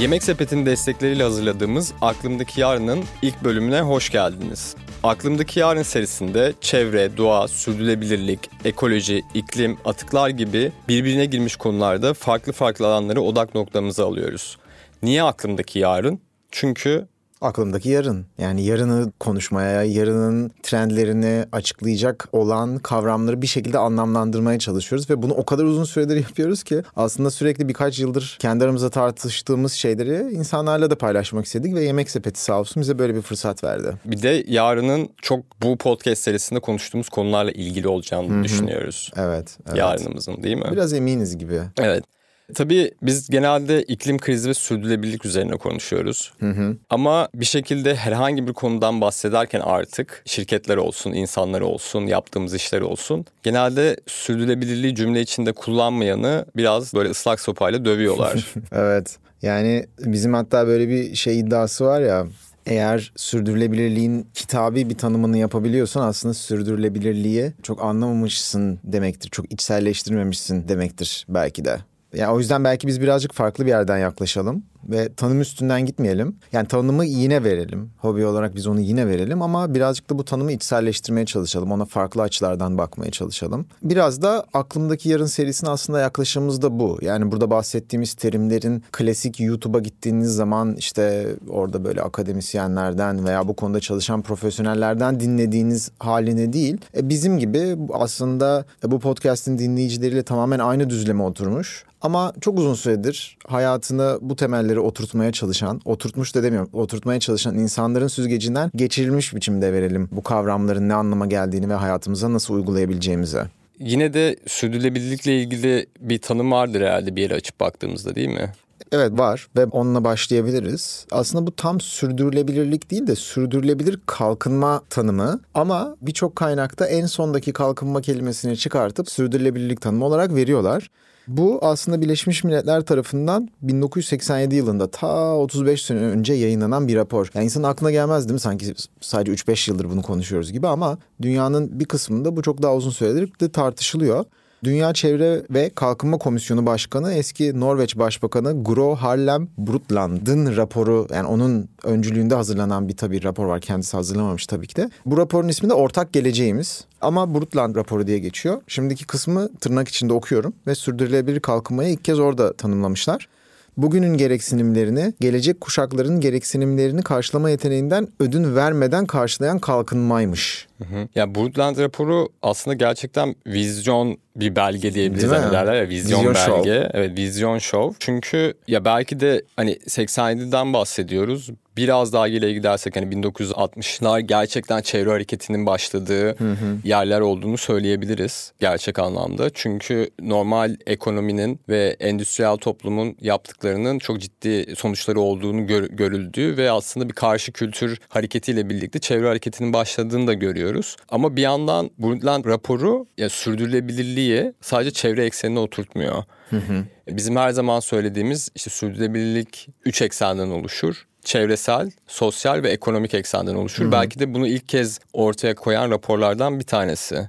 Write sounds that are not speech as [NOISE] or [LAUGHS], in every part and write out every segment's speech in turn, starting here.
Yemek Sepeti'nin destekleriyle hazırladığımız Aklımdaki Yarın'ın ilk bölümüne hoş geldiniz. Aklımdaki Yarın serisinde çevre, doğa, sürdürülebilirlik, ekoloji, iklim, atıklar gibi birbirine girmiş konularda farklı farklı alanları odak noktamıza alıyoruz. Niye aklımdaki yarın? Çünkü aklımdaki yarın. Yani yarını konuşmaya, yarının trendlerini açıklayacak olan kavramları bir şekilde anlamlandırmaya çalışıyoruz ve bunu o kadar uzun süredir [LAUGHS] yapıyoruz ki aslında sürekli birkaç yıldır kendi aramızda tartıştığımız şeyleri insanlarla da paylaşmak istedik ve Yemek Sepeti sağ olsun bize böyle bir fırsat verdi. Bir de yarının çok bu podcast serisinde konuştuğumuz konularla ilgili olacağını Hı-hı. düşünüyoruz. Evet, evet. Yarınımızın değil mi? Biraz eminiz gibi. Evet. Tabii biz genelde iklim krizi ve sürdürülebilirlik üzerine konuşuyoruz. Hı hı. Ama bir şekilde herhangi bir konudan bahsederken artık şirketler olsun, insanlar olsun, yaptığımız işler olsun genelde sürdürülebilirliği cümle içinde kullanmayanı biraz böyle ıslak sopayla dövüyorlar. [LAUGHS] evet. Yani bizim hatta böyle bir şey iddiası var ya eğer sürdürülebilirliğin kitabi bir tanımını yapabiliyorsan aslında sürdürülebilirliği çok anlamamışsın demektir. Çok içselleştirmemişsin demektir belki de. Yani o yüzden belki biz birazcık farklı bir yerden yaklaşalım ve tanım üstünden gitmeyelim. Yani tanımı yine verelim. Hobi olarak biz onu yine verelim ama birazcık da bu tanımı içselleştirmeye çalışalım. Ona farklı açılardan bakmaya çalışalım. Biraz da aklımdaki yarın serisine aslında yaklaşımımız da bu. Yani burada bahsettiğimiz terimlerin klasik YouTube'a gittiğiniz zaman işte orada böyle akademisyenlerden veya bu konuda çalışan profesyonellerden dinlediğiniz haline değil. E bizim gibi aslında bu podcast'in dinleyicileriyle tamamen aynı düzleme oturmuş ama çok uzun süredir hayatını bu temelleri oturtmaya çalışan, oturtmuş da demiyorum, oturtmaya çalışan insanların süzgecinden geçirilmiş biçimde verelim bu kavramların ne anlama geldiğini ve hayatımıza nasıl uygulayabileceğimize. Yine de sürdürülebilirlikle ilgili bir tanım vardır herhalde bir yere açıp baktığımızda değil mi? Evet var ve onunla başlayabiliriz. Aslında bu tam sürdürülebilirlik değil de sürdürülebilir kalkınma tanımı ama birçok kaynakta en sondaki kalkınma kelimesini çıkartıp sürdürülebilirlik tanımı olarak veriyorlar. Bu aslında Birleşmiş Milletler tarafından 1987 yılında ta 35 sene önce yayınlanan bir rapor. Yani insanın aklına gelmez değil mi? Sanki sadece 3-5 yıldır bunu konuşuyoruz gibi ama dünyanın bir kısmında bu çok daha uzun süredir de tartışılıyor. Dünya Çevre ve Kalkınma Komisyonu Başkanı eski Norveç Başbakanı Gro Harlem Brundtland'ın raporu yani onun öncülüğünde hazırlanan bir tabii rapor var. Kendisi hazırlamamış tabii ki de. Bu raporun ismi de Ortak Geleceğimiz. Ama Brundtland raporu diye geçiyor. Şimdiki kısmı tırnak içinde okuyorum ve sürdürülebilir kalkınmayı ilk kez orada tanımlamışlar bugünün gereksinimlerini, gelecek kuşakların gereksinimlerini karşılama yeteneğinden ödün vermeden karşılayan kalkınmaymış. Hı hı. Ya Brundtland raporu aslında gerçekten vizyon bir belge diyebiliriz. Hani derler ya vizyon, vizyon belge. Show. Evet vizyon show. Çünkü ya belki de hani 87'den bahsediyoruz. Biraz daha geriye gidersek hani 1960'lar gerçekten çevre hareketinin başladığı hı hı. yerler olduğunu söyleyebiliriz gerçek anlamda. Çünkü normal ekonominin ve endüstriyel toplumun yaptıklarının çok ciddi sonuçları olduğunu gör, görüldüğü ve aslında bir karşı kültür hareketiyle birlikte çevre hareketinin başladığını da görüyoruz. Ama bir yandan Brundtland raporu ya sürdürülebilirliği sadece çevre eksenine oturtmuyor. Hı hı. Bizim her zaman söylediğimiz işte sürdürülebilirlik üç eksenden oluşur çevresel, sosyal ve ekonomik eksenden oluşur. Hı-hı. Belki de bunu ilk kez ortaya koyan raporlardan bir tanesi.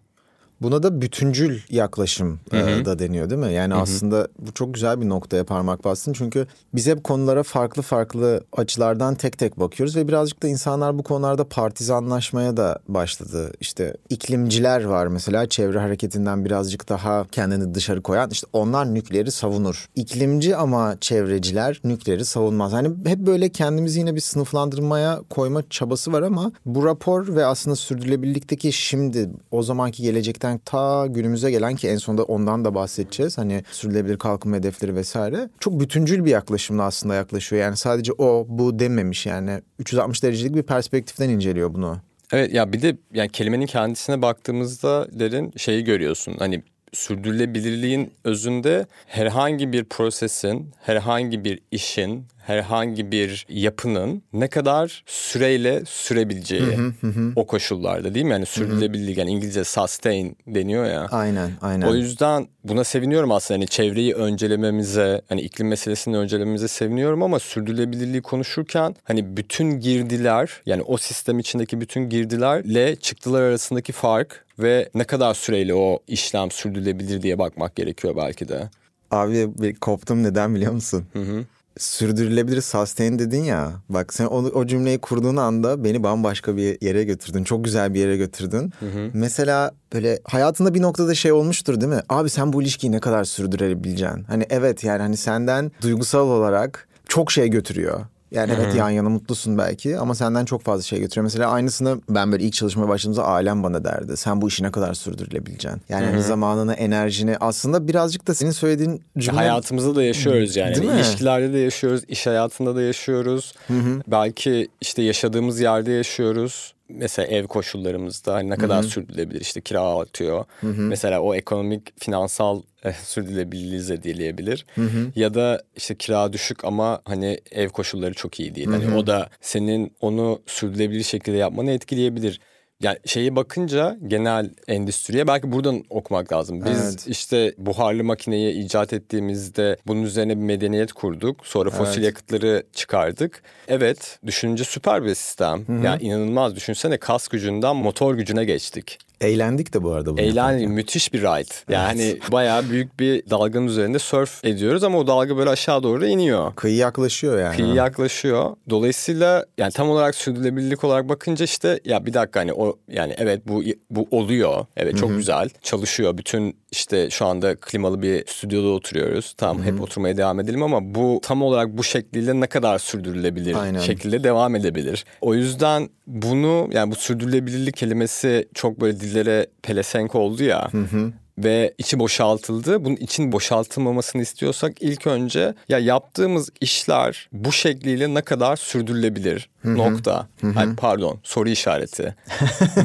Buna da bütüncül yaklaşım Hı-hı. da deniyor değil mi? Yani Hı-hı. aslında bu çok güzel bir noktaya parmak bastın. Çünkü biz hep konulara farklı farklı açılardan tek tek bakıyoruz ve birazcık da insanlar bu konularda partizanlaşmaya da başladı. İşte iklimciler var mesela çevre hareketinden birazcık daha kendini dışarı koyan. İşte onlar nükleeri savunur. İklimci ama çevreciler nükleeri savunmaz. Hani hep böyle kendimizi yine bir sınıflandırmaya koyma çabası var ama bu rapor ve aslında sürdürülebilirlikteki şimdi o zamanki gelecekten gerçekten ta günümüze gelen ki en sonunda ondan da bahsedeceğiz. Hani sürdürülebilir kalkınma hedefleri vesaire. Çok bütüncül bir yaklaşımla aslında yaklaşıyor. Yani sadece o bu dememiş yani 360 derecelik bir perspektiften inceliyor bunu. Evet ya bir de yani kelimenin kendisine baktığımızda derin şeyi görüyorsun. Hani sürdürülebilirliğin özünde herhangi bir prosesin, herhangi bir işin, herhangi bir yapının ne kadar süreyle sürebileceği hı hı hı. o koşullarda değil mi? Yani sürdürülebilirlik yani İngilizce sustain deniyor ya. Aynen aynen. O yüzden buna seviniyorum aslında hani çevreyi öncelememize hani iklim meselesini öncelememize seviniyorum ama sürdürülebilirliği konuşurken hani bütün girdiler yani o sistem içindeki bütün girdilerle çıktılar arasındaki fark ve ne kadar süreyle o işlem sürdürülebilir diye bakmak gerekiyor belki de. Abi bir koptum neden biliyor musun? Hı hı. Sürdürülebilir sustain dedin ya. Bak sen o, o cümleyi kurduğun anda beni bambaşka bir yere götürdün. Çok güzel bir yere götürdün. Hı hı. Mesela böyle hayatında bir noktada şey olmuştur değil mi? Abi sen bu ilişkiyi ne kadar sürdürebileceksin? Hani evet yani hani senden duygusal olarak çok şey götürüyor. Yani evet yan yana mutlusun belki ama senden çok fazla şey götürüyor. Mesela aynısını ben böyle ilk çalışmaya başladığımda ailem bana derdi. Sen bu işi ne kadar sürdürülebileceksin? Yani hani zamanını, enerjini aslında birazcık da senin söylediğin cümle... Hayatımızda da yaşıyoruz yani. Değil mi? İlişkilerde de yaşıyoruz, iş hayatında da yaşıyoruz. Hı-hı. Belki işte yaşadığımız yerde yaşıyoruz mesela ev koşullarımızda hani ne kadar Hı-hı. sürdürülebilir işte kira artıyor. Hı-hı. Mesela o ekonomik finansal e, sürdürülebilirliği zedeleyebilir. Hı-hı. Ya da işte kira düşük ama hani ev koşulları çok iyi değil. Hani o da senin onu sürdürülebilir şekilde yapmanı etkileyebilir yani şeyi bakınca genel endüstriye belki buradan okumak lazım. Biz evet. işte buharlı makineyi icat ettiğimizde bunun üzerine bir medeniyet kurduk. Sonra fosil evet. yakıtları çıkardık. Evet düşününce süper bir sistem. Hı-hı. Yani inanılmaz düşünsene kas gücünden motor gücüne geçtik. Eğlendik de bu arada. Eğlendik. Müthiş bir ride. Yani evet. bayağı büyük bir dalganın üzerinde surf ediyoruz ama o dalga böyle aşağı doğru iniyor. Kıyı yaklaşıyor yani. Kıyı yaklaşıyor. Dolayısıyla yani tam olarak sürdürülebilirlik olarak bakınca işte ya bir dakika hani o yani evet bu bu oluyor. Evet çok Hı-hı. güzel. Çalışıyor. Bütün işte şu anda klimalı bir stüdyoda oturuyoruz. Tamam Hı-hı. hep oturmaya devam edelim ama bu tam olarak bu şekliyle ne kadar sürdürülebilir Aynen. şekilde devam edebilir. O yüzden bunu yani bu sürdürülebilirlik kelimesi çok böyle dillere pelesenk oldu ya. Hı hı ve içi boşaltıldı. Bunun için boşaltılmamasını istiyorsak ilk önce ya yaptığımız işler bu şekliyle ne kadar sürdürülebilir? Hı-hı. Nokta. Hı-hı. Ay, pardon soru işareti.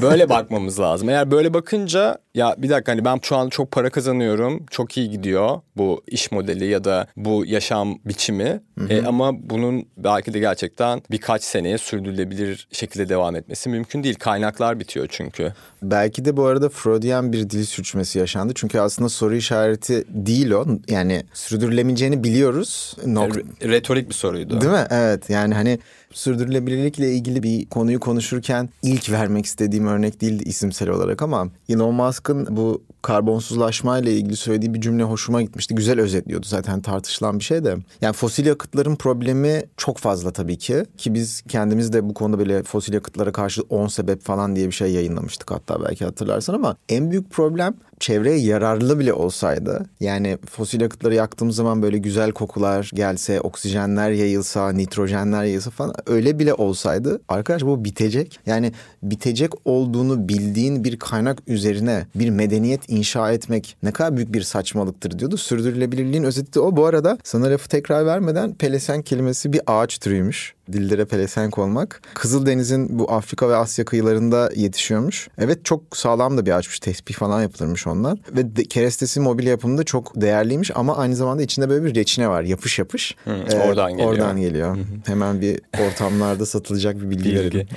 böyle [LAUGHS] bakmamız lazım. Eğer böyle bakınca ya bir dakika hani ben şu an çok para kazanıyorum. Çok iyi gidiyor bu iş modeli ya da bu yaşam biçimi. E, ama bunun belki de gerçekten birkaç seneye sürdürülebilir şekilde devam etmesi mümkün değil. Kaynaklar bitiyor çünkü. Belki de bu arada Freudian bir dil suçması yaşandı. Çünkü aslında soru işareti değil o. Yani sürdürülemeyeceğini biliyoruz. Nok- Retorik bir soruydu. Değil mi? Evet yani hani sürdürülebilirlikle ilgili bir konuyu konuşurken ilk vermek istediğim örnek değildi isimsel olarak ama Elon Musk'ın bu karbonsuzlaşma ile ilgili söylediği bir cümle hoşuma gitmişti. Güzel özetliyordu zaten tartışılan bir şey de. Yani fosil yakıtların problemi çok fazla tabii ki. Ki biz kendimiz de bu konuda böyle fosil yakıtlara karşı 10 sebep falan diye bir şey yayınlamıştık hatta belki hatırlarsan ama en büyük problem çevreye yararlı bile olsaydı yani fosil yakıtları yaktığımız zaman böyle güzel kokular gelse, oksijenler yayılsa, nitrojenler yayılsa falan öyle bile olsaydı arkadaş bu bitecek. Yani bitecek olduğunu bildiğin bir kaynak üzerine bir medeniyet inşa etmek ne kadar büyük bir saçmalıktır diyordu. Sürdürülebilirliğin özeti de o. Bu arada sana lafı tekrar vermeden pelesen kelimesi bir ağaç türüymüş dillere pelesenk olmak. Kızıldeniz'in bu Afrika ve Asya kıyılarında yetişiyormuş. Evet çok sağlam da bir ağaçmış. Tespih falan yapılırmış ondan. Ve de, kerestesi mobilya yapımında çok değerliymiş ama aynı zamanda içinde böyle bir reçine var. Yapış yapış. Hı, ee, oradan geliyor. Oradan geliyor. Hemen bir ortamlarda satılacak bir bilgi, bilgi. verelim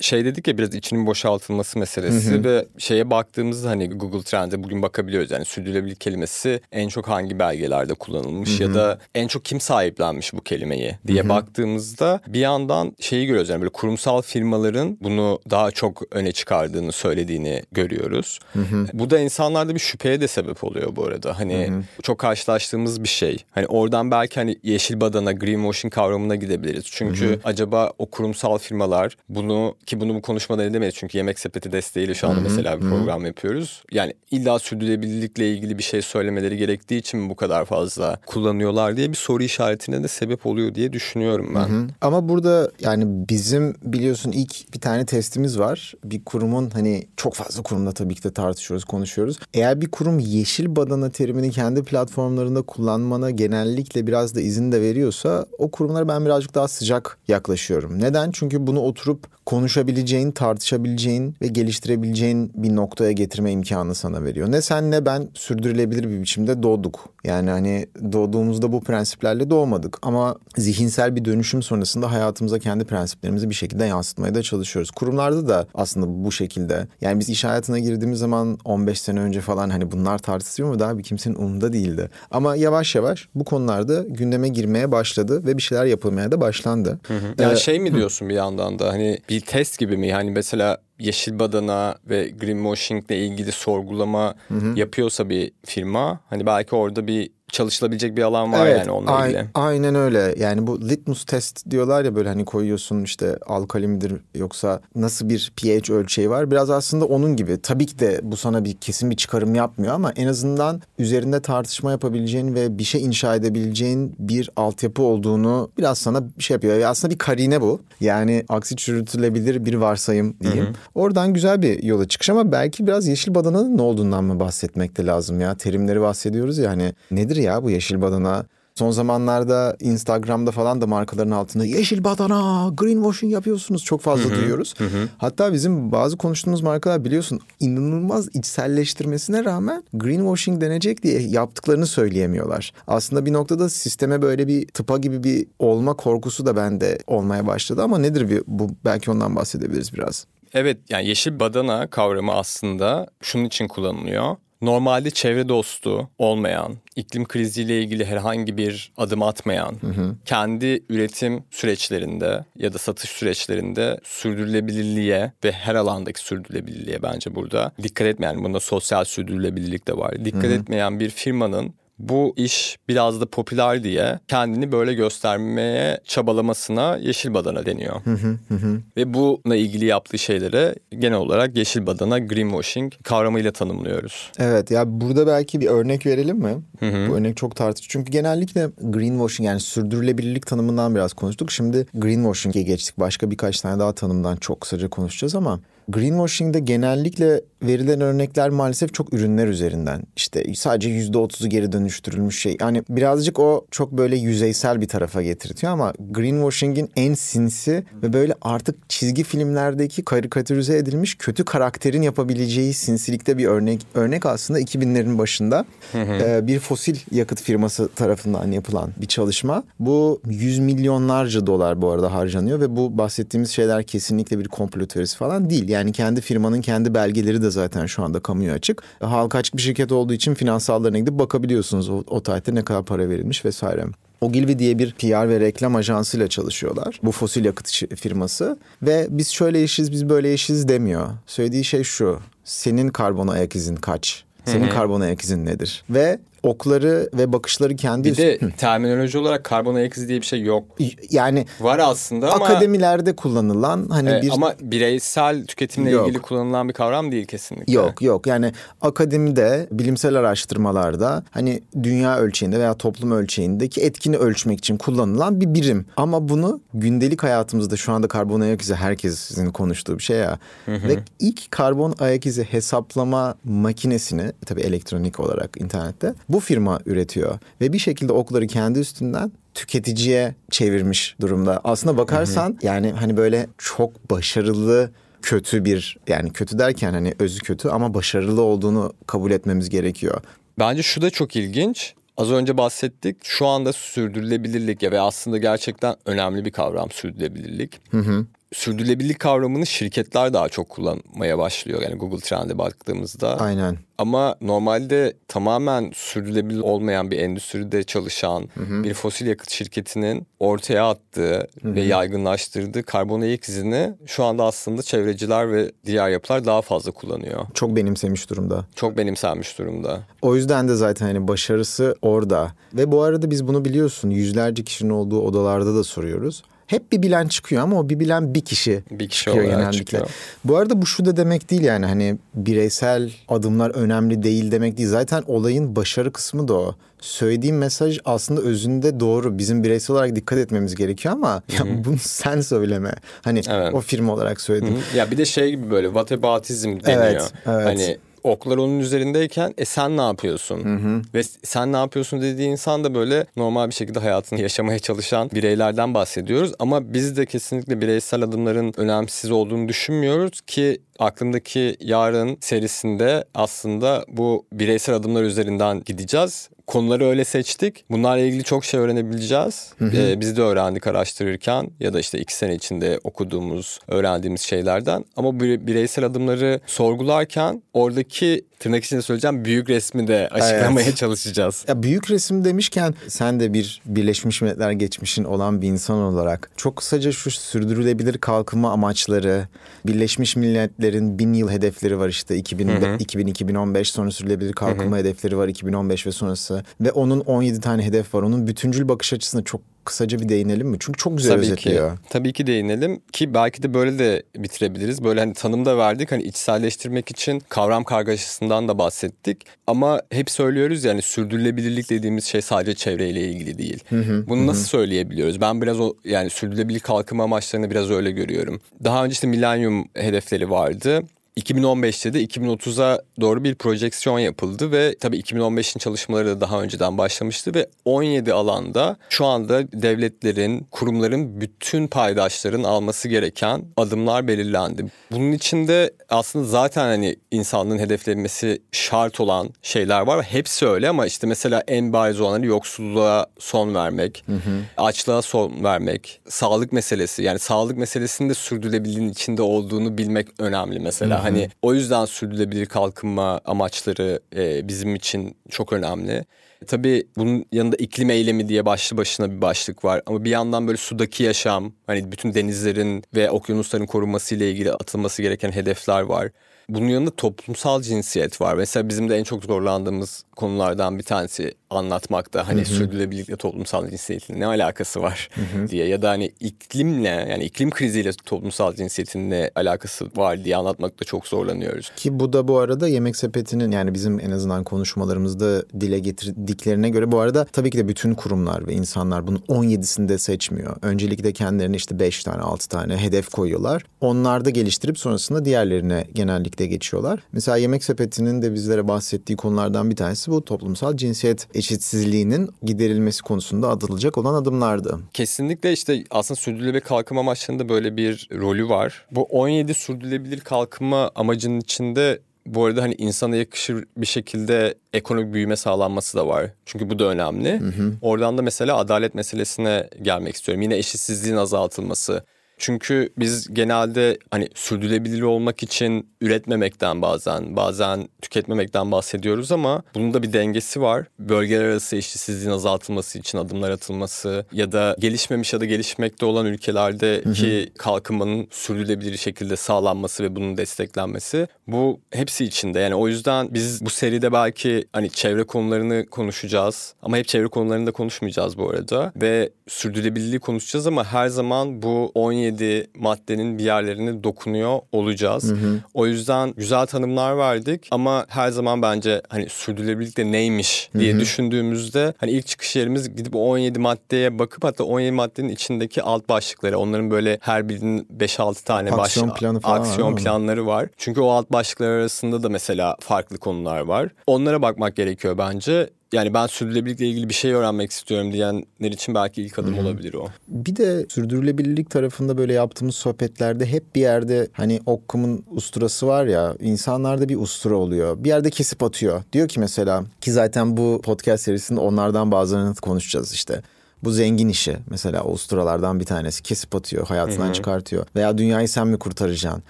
şey dedik ya biraz içinin boşaltılması meselesi hı hı. ve şeye baktığımızda hani Google Trend'e bugün bakabiliyoruz. Yani sürdürülebilir kelimesi en çok hangi belgelerde kullanılmış hı hı. ya da en çok kim sahiplenmiş bu kelimeyi diye hı hı. baktığımızda bir yandan şeyi görüyoruz. Yani böyle kurumsal firmaların bunu daha çok öne çıkardığını söylediğini görüyoruz. Hı hı. Bu da insanlarda bir şüpheye de sebep oluyor bu arada. Hani hı hı. çok karşılaştığımız bir şey. Hani oradan belki hani yeşil badana, greenwashing kavramına gidebiliriz. Çünkü hı hı. acaba o kurumsal firmalar bunu ki bunu bu konuşmadan edemeyiz çünkü yemek sepeti desteğiyle şu anda mesela bir program yapıyoruz. Yani illa sürdürülebilirlikle ilgili bir şey söylemeleri gerektiği için mi bu kadar fazla kullanıyorlar diye bir soru işaretine de sebep oluyor diye düşünüyorum ben. Hı hı. Ama burada yani bizim biliyorsun ilk bir tane testimiz var. Bir kurumun hani çok fazla kurumda tabii ki de tartışıyoruz, konuşuyoruz. Eğer bir kurum yeşil badana terimini kendi platformlarında kullanmana genellikle biraz da izin de veriyorsa o kurumlara ben birazcık daha sıcak yaklaşıyorum. Neden? Çünkü bunu oturup konuşabileceğin, tartışabileceğin ve geliştirebileceğin bir noktaya getirme imkanı sana veriyor. Ne sen ne ben sürdürülebilir bir biçimde doğduk. Yani hani doğduğumuzda bu prensiplerle doğmadık ama zihinsel bir dönüşüm sonrasında hayatımıza kendi prensiplerimizi bir şekilde yansıtmaya da çalışıyoruz. Kurumlarda da aslında bu şekilde. Yani biz iş hayatına girdiğimiz zaman 15 sene önce falan hani bunlar tartışılıyor mu daha bir kimsenin umurunda değildi. Ama yavaş yavaş bu konularda gündeme girmeye başladı ve bir şeyler yapılmaya da başlandı. Hı hı. Yani ee, şey mi diyorsun hı. bir yandan da hani bir test gibi mi? Yani mesela yeşil badana ve greenwashing ile ilgili sorgulama hı hı. yapıyorsa bir firma hani belki orada bir çalışılabilecek bir alan var evet, yani onunla ilgili. Aynen öyle. Yani bu litmus test diyorlar ya böyle hani koyuyorsun işte alkali midir yoksa nasıl bir pH ölçeği var. Biraz aslında onun gibi. Tabii ki de bu sana bir kesin bir çıkarım yapmıyor ama en azından üzerinde tartışma yapabileceğin ve bir şey inşa edebileceğin bir altyapı olduğunu biraz sana bir şey yapıyor. Aslında bir karine bu. Yani aksi çürütülebilir bir varsayım diyeyim. Hı hı. Oradan güzel bir yola çıkış ama belki biraz yeşil badananın ne olduğundan mı bahsetmek de lazım ya. Terimleri bahsediyoruz ya hani nedir ya bu yeşil badana? Son zamanlarda Instagram'da falan da markaların altında yeşil badana, greenwashing yapıyorsunuz çok fazla duyuyoruz. Hatta bizim bazı konuştuğumuz markalar biliyorsun inanılmaz içselleştirmesine rağmen greenwashing denecek diye yaptıklarını söyleyemiyorlar. Aslında bir noktada sisteme böyle bir tıpa gibi bir olma korkusu da bende olmaya başladı ama nedir bir, bu belki ondan bahsedebiliriz biraz. Evet yani yeşil badana kavramı aslında şunun için kullanılıyor normalde çevre dostu olmayan, iklim kriziyle ilgili herhangi bir adım atmayan, hı hı. kendi üretim süreçlerinde ya da satış süreçlerinde sürdürülebilirliğe ve her alandaki sürdürülebilirliğe bence burada dikkat etmeyen, bunda sosyal sürdürülebilirlik de var. Dikkat hı hı. etmeyen bir firmanın bu iş biraz da popüler diye kendini böyle göstermeye çabalamasına yeşil badana deniyor. Hı hı hı. Ve bununla ilgili yaptığı şeylere genel olarak yeşil badana greenwashing kavramıyla tanımlıyoruz. Evet ya burada belki bir örnek verelim mi? Hı hı. Bu örnek çok tartışılıyor. Çünkü genellikle greenwashing yani sürdürülebilirlik tanımından biraz konuştuk. Şimdi greenwashing'e geçtik. Başka birkaç tane daha tanımdan çok kısaca konuşacağız ama greenwashing'de genellikle verilen örnekler maalesef çok ürünler üzerinden. İşte sadece yüzde otuzu geri dönüştürülmüş şey. Yani birazcık o çok böyle yüzeysel bir tarafa getirtiyor ama greenwashing'in en sinsi ve böyle artık çizgi filmlerdeki karikatürize edilmiş kötü karakterin yapabileceği sinsilikte bir örnek. Örnek aslında 2000'lerin başında e, bir fosil yakıt firması tarafından yapılan bir çalışma. Bu yüz milyonlarca dolar bu arada harcanıyor ve bu bahsettiğimiz şeyler kesinlikle bir komplo teorisi falan değil. Yani kendi firmanın kendi belgeleri de zaten şu anda kamuya açık. Halka açık bir şirket olduğu için finansallarına gidip bakabiliyorsunuz o, o tarihte ne kadar para verilmiş vesaire. Ogilvy diye bir PR ve reklam ajansıyla çalışıyorlar. Bu fosil yakıt firması. Ve biz şöyle işiz, biz böyle işiz demiyor. Söylediği şey şu. Senin karbon ayak izin kaç? Senin karbon ayak izin nedir? Ve okları ve bakışları kendi... Bir de terminoloji olarak karbon ayak izi diye bir şey yok. Yani... Var aslında ama... Akademilerde kullanılan hani evet, bir... Ama bireysel tüketimle yok. ilgili kullanılan bir kavram değil kesinlikle. Yok yok yani akademide bilimsel araştırmalarda hani dünya ölçeğinde veya toplum ölçeğindeki etkini ölçmek için kullanılan bir birim. Ama bunu gündelik hayatımızda şu anda karbon ayak izi herkesin konuştuğu bir şey ya. Hı hı. Ve ilk karbon ayak izi hesaplama makinesini tabii elektronik olarak internette bu firma üretiyor ve bir şekilde okları kendi üstünden tüketiciye çevirmiş durumda. Aslında bakarsan hı hı. yani hani böyle çok başarılı kötü bir yani kötü derken hani özü kötü ama başarılı olduğunu kabul etmemiz gerekiyor. Bence şu da çok ilginç. Az önce bahsettik. Şu anda sürdürülebilirlik ya ve aslında gerçekten önemli bir kavram sürdürülebilirlik. Hı hı sürdürülebilirlik kavramını şirketler daha çok kullanmaya başlıyor. Yani Google Trend'e baktığımızda. Aynen. Ama normalde tamamen sürdürülebilir olmayan bir endüstride çalışan hı hı. bir fosil yakıt şirketinin ortaya attığı hı hı. ve yaygınlaştırdığı karbon ayak izini şu anda aslında çevreciler ve diğer yapılar daha fazla kullanıyor. Çok benimsemiş durumda. Çok benimsenmiş durumda. O yüzden de zaten hani başarısı orada. Ve bu arada biz bunu biliyorsun yüzlerce kişinin olduğu odalarda da soruyoruz hep bir bilen çıkıyor ama o bir bilen bir kişi, bir kişi çıkıyor genellikle. Çıkıyor. Bu arada bu şu da demek değil yani hani bireysel adımlar önemli değil demek değil. Zaten olayın başarı kısmı da o. Söylediğim mesaj aslında özünde doğru. Bizim bireysel olarak dikkat etmemiz gerekiyor ama ya bunu sen söyleme. Hani evet. o firma olarak söyledim. Ya bir de şey gibi böyle whataboutism deniyor. Evet, evet. Hani oklar onun üzerindeyken e sen ne yapıyorsun? Hı hı. Ve sen ne yapıyorsun dediği insan da böyle normal bir şekilde hayatını yaşamaya çalışan bireylerden bahsediyoruz. Ama biz de kesinlikle bireysel adımların önemsiz olduğunu düşünmüyoruz ki aklımdaki yarın serisinde aslında bu bireysel adımlar üzerinden gideceğiz konuları öyle seçtik. Bunlarla ilgili çok şey öğrenebileceğiz. Hı hı. Ee, biz de öğrendik araştırırken ya da işte iki sene içinde okuduğumuz, öğrendiğimiz şeylerden. Ama bireysel adımları sorgularken oradaki tırnak içinde söyleyeceğim büyük resmi de açıklamaya evet. çalışacağız. Ya büyük resim demişken sen de bir Birleşmiş Milletler geçmişin olan bir insan olarak çok kısaca şu sürdürülebilir kalkınma amaçları, Birleşmiş Milletler'in bin yıl hedefleri var işte 2000, 2000-2015 sonra sürdürülebilir kalkınma hı hı. hedefleri var 2015 ve sonrası. Ve onun 17 tane hedef var. Onun bütüncül bakış açısına çok kısaca bir değinelim mi? Çünkü çok güzel tabii özetliyor. Ki, tabii ki değinelim ki belki de böyle de bitirebiliriz. Böyle hani tanım da verdik hani içselleştirmek için kavram kargaşasından da bahsettik. Ama hep söylüyoruz yani sürdürülebilirlik dediğimiz şey sadece çevreyle ilgili değil. Hı hı, Bunu hı. nasıl söyleyebiliyoruz? Ben biraz o yani sürdürülebilirlik kalkınma amaçlarını biraz öyle görüyorum. Daha önce işte milenyum hedefleri vardı. 2015'te de 2030'a doğru bir projeksiyon yapıldı ve tabii 2015'in çalışmaları da daha önceden başlamıştı ve 17 alanda şu anda devletlerin, kurumların bütün paydaşların alması gereken adımlar belirlendi. Bunun içinde aslında zaten hani insanlığın hedeflenmesi şart olan şeyler var. Hepsi öyle ama işte mesela en bariz olanları yoksulluğa son vermek, hı hı. açlığa son vermek, sağlık meselesi. Yani sağlık meselesinin de sürdürülebilirliğin içinde olduğunu bilmek önemli mesela. Hı hı. Hani o yüzden sürdürülebilir kalkınma amaçları e, bizim için çok önemli. Tabii bunun yanında iklim eylemi diye başlı başına bir başlık var. Ama bir yandan böyle sudaki yaşam, hani bütün denizlerin ve okyanusların korunması ile ilgili atılması gereken hedefler var. Bunun yanında toplumsal cinsiyet var. Mesela bizim de en çok zorlandığımız konulardan bir tanesi anlatmakta. Hani hı hı. sürdürülebilirlikle toplumsal cinsiyetin ne alakası var hı hı. diye ya da hani iklimle yani iklim kriziyle toplumsal cinsiyetin ne alakası var diye anlatmakta çok zorlanıyoruz. Ki bu da bu arada Yemek Sepeti'nin yani bizim en azından konuşmalarımızda dile getirdiklerine göre bu arada tabii ki de bütün kurumlar ve insanlar bunun 17'sini de seçmiyor. Öncelikle kendilerine işte 5 tane 6 tane hedef koyuyorlar. Onlar da geliştirip sonrasında diğerlerine genellikle geçiyorlar. Mesela Yemek Sepeti'nin de bizlere bahsettiği konulardan bir tanesi bu toplumsal cinsiyet eşitsizliğinin giderilmesi konusunda atılacak olan adımlardı. Kesinlikle işte aslında sürdürülebilir kalkınma amaçlarında böyle bir rolü var. Bu 17 sürdürülebilir kalkınma amacının içinde bu arada hani insana yakışır bir şekilde ekonomik büyüme sağlanması da var. Çünkü bu da önemli. Hı hı. Oradan da mesela adalet meselesine gelmek istiyorum. Yine eşitsizliğin azaltılması. Çünkü biz genelde hani sürdürülebilir olmak için üretmemekten bazen, bazen tüketmemekten bahsediyoruz ama bunun da bir dengesi var. Bölgeler arası eşitsizliğin azaltılması için adımlar atılması ya da gelişmemiş ya da gelişmekte olan ülkelerdeki kalkınmanın sürdürülebilir şekilde sağlanması ve bunun desteklenmesi bu hepsi içinde. Yani o yüzden biz bu seride belki hani çevre konularını konuşacağız ama hep çevre konularını da konuşmayacağız bu arada ve sürdürülebilirliği konuşacağız ama her zaman bu 17 17 maddenin bir yerlerine dokunuyor olacağız. Hı hı. O yüzden güzel tanımlar verdik ama her zaman bence hani sürdürülebilirlik de neymiş diye hı hı. düşündüğümüzde hani ilk çıkış yerimiz gidip o 17 maddeye bakıp hatta 17 maddenin içindeki alt başlıkları onların böyle her birinin 5-6 tane aksiyon baş, planı falan aksiyon var, planları var. Çünkü o alt başlıklar arasında da mesela farklı konular var. Onlara bakmak gerekiyor bence yani ben sürdürülebilirlikle ilgili bir şey öğrenmek istiyorum diyenler için belki ilk adım Hı-hı. olabilir o. Bir de sürdürülebilirlik tarafında böyle yaptığımız sohbetlerde hep bir yerde hani Okkum'un usturası var ya insanlarda bir ustura oluyor. Bir yerde kesip atıyor. Diyor ki mesela ki zaten bu podcast serisinde onlardan bazılarını konuşacağız işte bu zengin işi mesela Avustralardan bir tanesi kesip atıyor, hayatından Hı-hı. çıkartıyor. Veya dünyayı sen mi kurtaracaksın?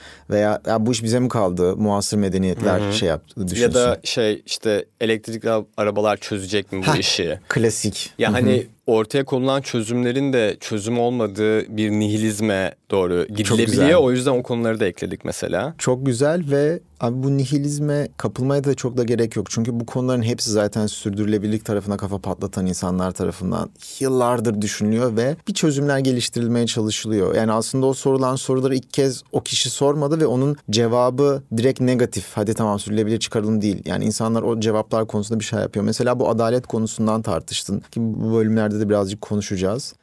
Veya ya bu iş bize mi kaldı? Muasır medeniyetler Hı-hı. şey yaptı, düşünsün. Ya da şey işte elektrikli arabalar çözecek mi bu Heh, işi? Klasik. Ya Hı-hı. hani ortaya konulan çözümlerin de çözüm olmadığı bir nihilizme doğru gidilebiliyor. O yüzden o konuları da ekledik mesela. Çok güzel ve abi bu nihilizme kapılmaya da çok da gerek yok. Çünkü bu konuların hepsi zaten sürdürülebilirlik tarafına kafa patlatan insanlar tarafından yıllardır düşünülüyor ve bir çözümler geliştirilmeye çalışılıyor. Yani aslında o sorulan soruları ilk kez o kişi sormadı ve onun cevabı direkt negatif. Hadi tamam sürdürülebilir çıkaralım değil. Yani insanlar o cevaplar konusunda bir şey yapıyor. Mesela bu adalet konusundan tartıştın ki bu bölümlerde de birazcık konuşacağız.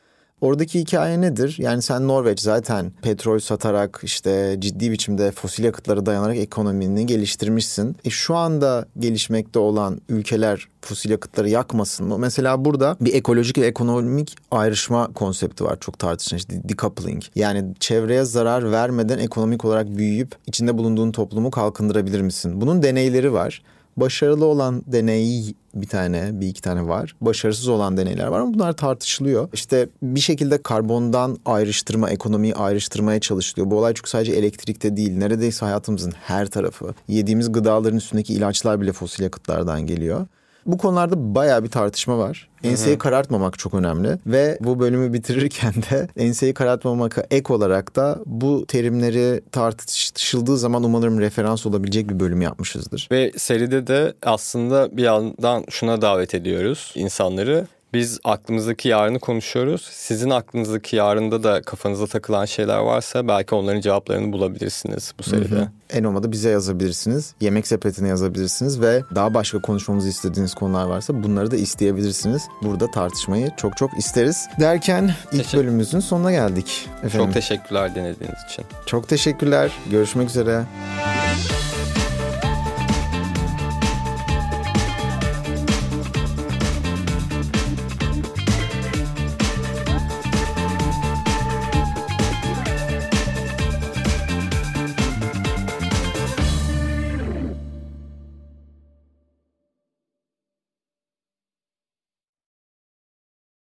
Oradaki hikaye nedir? Yani sen Norveç zaten petrol satarak işte ciddi biçimde fosil yakıtlara dayanarak ekonomini geliştirmişsin. E şu anda gelişmekte olan ülkeler fosil yakıtları yakmasın mı? Mesela burada bir ekolojik ve ekonomik ayrışma konsepti var çok tartışılan işte decoupling. Yani çevreye zarar vermeden ekonomik olarak büyüyüp içinde bulunduğun toplumu kalkındırabilir misin? Bunun deneyleri var. Başarılı olan deneyi bir tane, bir iki tane var. Başarısız olan deneyler var ama bunlar tartışılıyor. İşte bir şekilde karbondan ayrıştırma, ekonomiyi ayrıştırmaya çalışılıyor. Bu olay çünkü sadece elektrikte değil. Neredeyse hayatımızın her tarafı. Yediğimiz gıdaların üstündeki ilaçlar bile fosil yakıtlardan geliyor. Bu konularda bayağı bir tartışma var. Enseyi karartmamak çok önemli ve bu bölümü bitirirken de [LAUGHS] enseyi karartmamaka ek olarak da bu terimleri tartışıldığı zaman umarım referans olabilecek bir bölüm yapmışızdır. Ve seride de aslında bir yandan şuna davet ediyoruz insanları. Biz aklımızdaki yarını konuşuyoruz. Sizin aklınızdaki yarında da kafanıza takılan şeyler varsa belki onların cevaplarını bulabilirsiniz bu seride. Hı hı. En olmadı bize yazabilirsiniz. Yemek sepetine yazabilirsiniz ve daha başka konuşmamızı istediğiniz konular varsa bunları da isteyebilirsiniz. Burada tartışmayı çok çok isteriz. Derken ilk Teşekkür. bölümümüzün sonuna geldik. Efendim. Çok teşekkürler dinlediğiniz için. Çok teşekkürler. Görüşmek üzere.